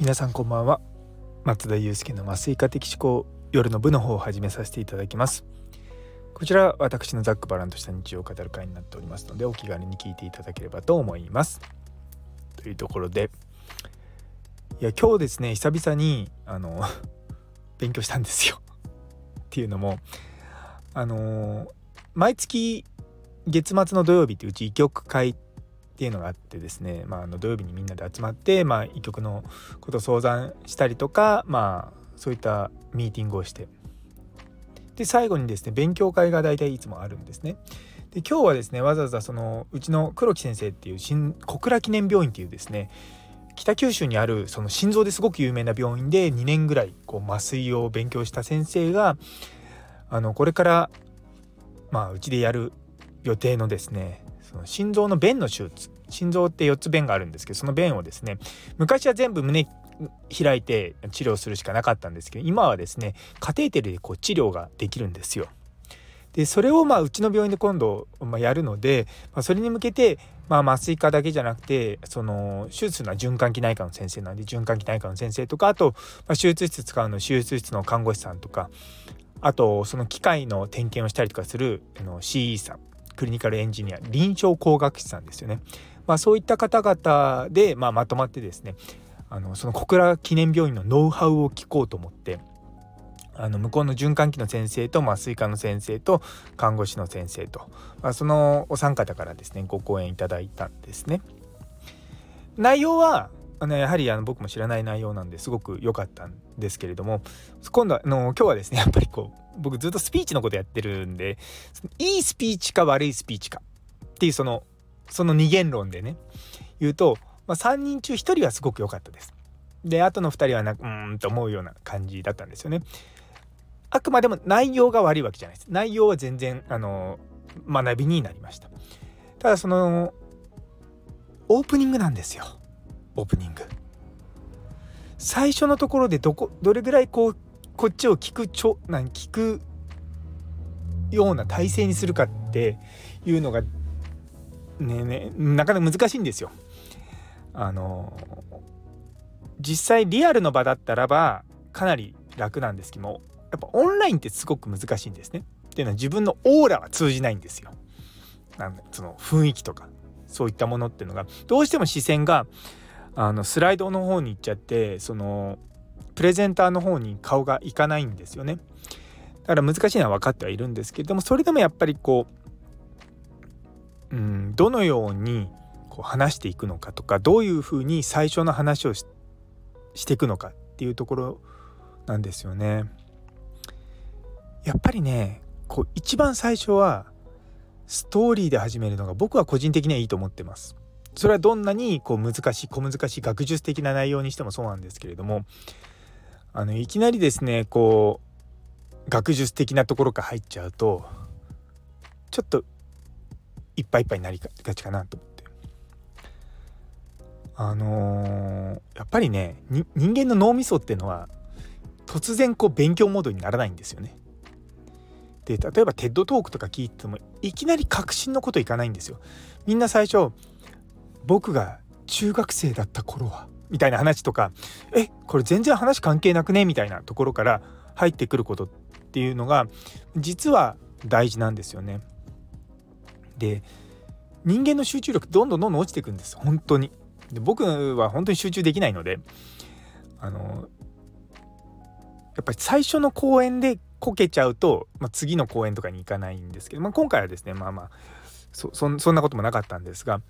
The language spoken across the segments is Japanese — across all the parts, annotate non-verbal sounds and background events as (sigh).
皆さんこんばんは。松田祐介の麻酔科的思考夜の部の方を始めさせていただきます。こちら私のざっくばらんとした日常を語る会になっておりますのでお気軽に聞いていただければと思います。というところでいや今日ですね久々にあの (laughs) 勉強したんですよ。っていうのもあの毎月月末の土曜日ってうち医局会ってっていうのがあってですね、まあ、あの土曜日にみんなで集まって、まあ、医局のこと相談したりとか、まあ、そういったミーティングをしてで最後にですね勉強会が大体いつもあるんですね。で今日はですねわざわざそのうちの黒木先生っていう新小倉記念病院っていうですね北九州にあるその心臓ですごく有名な病院で2年ぐらいこう麻酔を勉強した先生があのこれからまあうちでやる予定のですねその心臓の弁の手術心臓って4つ弁があるんですけどその弁をですね昔は全部胸開いて治療するしかなかったんですけど今はですねカテーテルでこう治療ができるんですよ。でそれをまあうちの病院で今度、まあ、やるので、まあ、それに向けて、まあ、麻酔科だけじゃなくてその手術のは循環器内科の先生なんで循環器内科の先生とかあと、まあ、手術室使うの手術室の看護師さんとかあとその機械の点検をしたりとかするあの CE さんクリニカルエンジニア臨床工学士さんですよね。まあ、そういった方々で、まあ、まとまってですねあのその小倉記念病院のノウハウを聞こうと思ってあの向こうの循環器の先生と麻酔科の先生と看護師の先生と、まあ、そのお三方からですねご講演いただいたんですね。内容はあのやはりあの僕も知らない内容なんですごく良かったんですけれども今度はあの今日はですねやっぱりこう僕ずっとスピーチのことやってるんでいいスピーチか悪いスピーチかっていうそのその二元論でね言うと、まあ、3人中1人はすごく良かったです。であとの2人はなうんと思うような感じだったんですよね。あくまでも内容が悪いわけじゃないです。内容は全然あの学びになりました。ただそのオープニングなんですよ。オープニング。最初のところでどこどれぐらいこうこっちを聞くちょ何聞くような体制にするかっていうのがねねなかなか難しいんですよ。あの実際リアルの場だったらばかなり楽なんですけどもやっぱオンラインってすごく難しいんですね。っていうのは自分のオーラは通じないんですよ。なんその雰囲気とかそういったものっていうのがどうしても視線があのスライドの方に行っちゃってそのプレゼンターの方に顔がいかないんですよね。だから難しいのは分かってはいるんですけれどもそれでもやっぱりこううん、どのようにこう話していくのかとかどういうふうに最初の話をしていくのかっていうところなんですよね。やっぱりねこう一番最初はストーリーで始めるのが僕は個人的にはいいと思ってます。それはどんなにこう難しい小難しい学術的な内容にしてもそうなんですけれどもあのいきなりですねこう学術的なところから入っちゃうとちょっといっぱいいっぱいになりがちかなと思ってあのー、やっぱりね人間の脳みそっていうのは突然こう勉強モードにならないんですよね。で例えばテッドトークとか聞いてもいきなり確信のこといかないんですよ。みんな最初僕が中学生だった頃はみたいな話とかえこれ全然話関係なくね？みたいなところから入ってくることっていうのが実は大事なんですよね。で人間の集中力どんどんどんどん落ちていくんです。本当に。で僕は本当に集中できないのであのやっぱり最初の公演でこけちゃうと、まあ、次の公演とかに行かないんですけど、まあ、今回はですねまあまあそそんなこともなかったんですが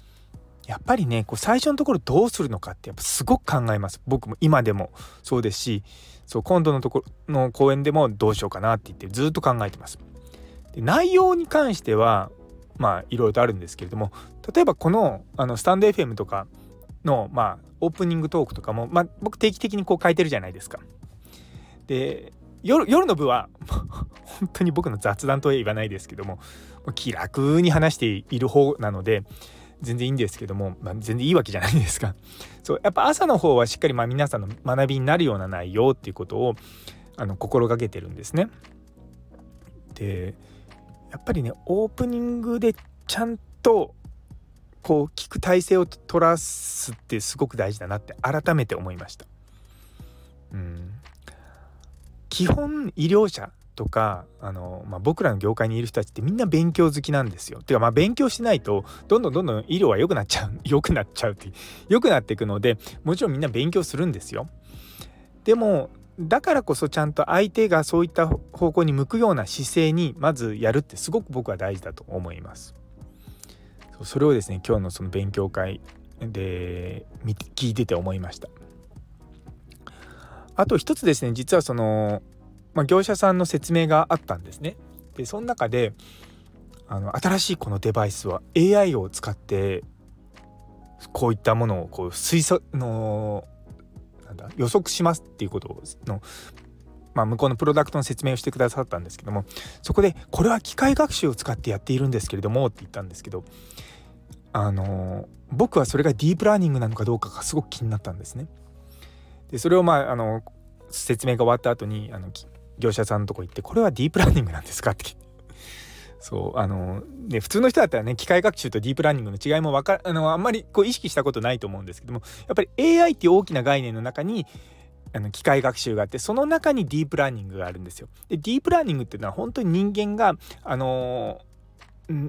やっぱりねこう最初のところどうするのかってやっぱすごく考えます僕も今でもそうですしそう今度のところの公演でもどうしようかなって言ってずっと考えてます。で内容に関してはまあいろいろとあるんですけれども例えばこのあのスタンド FM とかのまあオープニングトークとかも、まあ、僕定期的にこう書いてるじゃないですか。で夜夜の部は (laughs) 本当に僕の雑談とは言わないですけども気楽に話している方なので全然いいんですけども、まあ、全然いいわけじゃないですか。(laughs) そうやっぱ朝の方はしっかりまあ皆さんの学びになるような内容っていうことをあの心がけてるんですね。でやっぱりねオープニングでちゃんとこう聞く体制を取らすってすごく大事だなって改めて思いました。うん基本医療者とかあの、まあ、僕らの業界にいる人たちってみんな勉強好きなんですよ。てかまあ勉強しないとどんどんどんどん医療は良くなっちゃう (laughs) 良くなっちゃうって良くなっていくのでもちろんみんな勉強するんですよ。でもだからこそちゃんと相手がそういった方向に向くような姿勢にまずやるってすごく僕は大事だと思います。それをですね今日のその勉強会で聞いてて思いました。あと一つですね実はその、まあ、業者さんの説明があったんですね。でその中であの新しいこのデバイスは AI を使ってこういったものをこう推測のなんだ予測しますっていうことの、まあ、向こうのプロダクトの説明をしてくださったんですけどもそこでこれは機械学習を使ってやっているんですけれどもって言ったんですけどあの僕はそれがディープラーニングなのかどうかがすごく気になったんですね。でそれをまああの説明が終わった後にあの業者さんのとこ行って「これはディープラーニングなんですか?」ってそうあので普通の人だったらね機械学習とディープラーニングの違いもわかあのあんまりこう意識したことないと思うんですけどもやっぱり AI っていう大きな概念の中にあの機械学習があってその中にディープラーニングがあるんですよ。でディープラーニングっていうのは本当に人間があの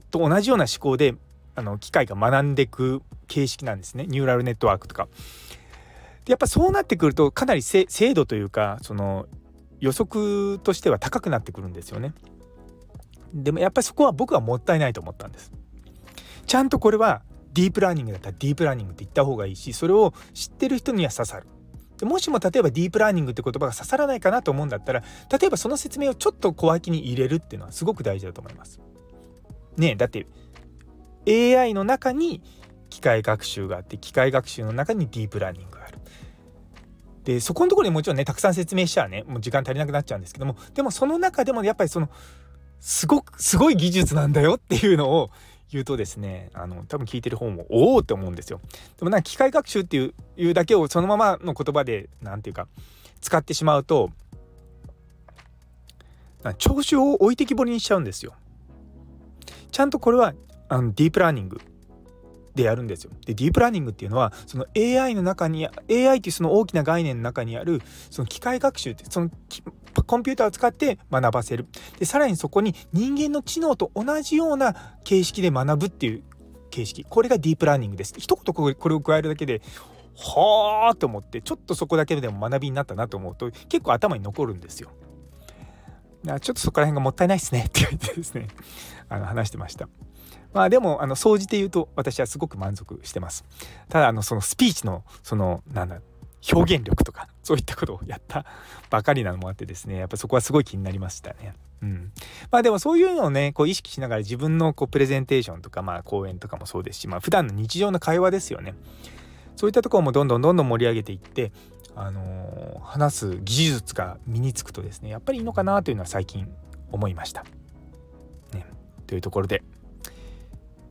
と同じような思考であの機械が学んでいく形式なんですねニューラルネットワークとか。でやっぱそうなってくるとかなり精度というかその予測としては高くなってくるんですよね。でもやっぱりそこは僕はもったいないと思ったんです。ちゃんとこれはディープラーニングだったらディープラーニングって言った方がいいしそれを知ってる人には刺さる。でもしも例えばディープラーニングって言葉が刺さらないかなと思うんだったら例えばその説明をちょっと小脇に入れるっていうのはすごく大事だと思います。ねだって AI の中に機械学習があって機械学習の中にディープラーニングがある。でそこのところにもちろんねたくさん説明しちゃうねもう時間足りなくなっちゃうんですけどもでもその中でもやっぱりそのすごくすごい技術なんだよっていうのを言うとですねあの多分聞いてる方もおおって思うんですよ。でもなんか機械学習っていういうだけをそのままの言葉で何て言うか使ってしまうと調子を置いてきぼりにしちゃうんですよ。ちゃんとこれはあのディープラーニングでやるんですよ。でディープラーニングっていうのはその AI の中に AI っていうその大きな概念の中にあるその機械学習ってそのコンピューターを使って学ばせるでさらにそこに人間の知能と同じような形式で学ぶっていう形式これがディープラーニングです一言これを加えるだけではあと思ってちょっとそこだけでも学びになったなと思うと結構頭に残るんですよ。ちょっとそこら辺がもったいないですねって言ってですねあの話してました。まあでもあの総じて言うと私はすごく満足してます。ただあのそのスピーチのそのなんだ表現力とか (laughs) そういったことをやったばかりなのもあってですねやっぱそこはすごい気になりましたね。うん、まあでもそういうのをねこう意識しながら自分のこうプレゼンテーションとかまあ講演とかもそうですしまあ普段の日常の会話ですよね。そういったところもどんどんどんどん盛り上げていってあのー、話す技術が身につくとですねやっぱりいいのかなというのは最近思いました。ね、というところで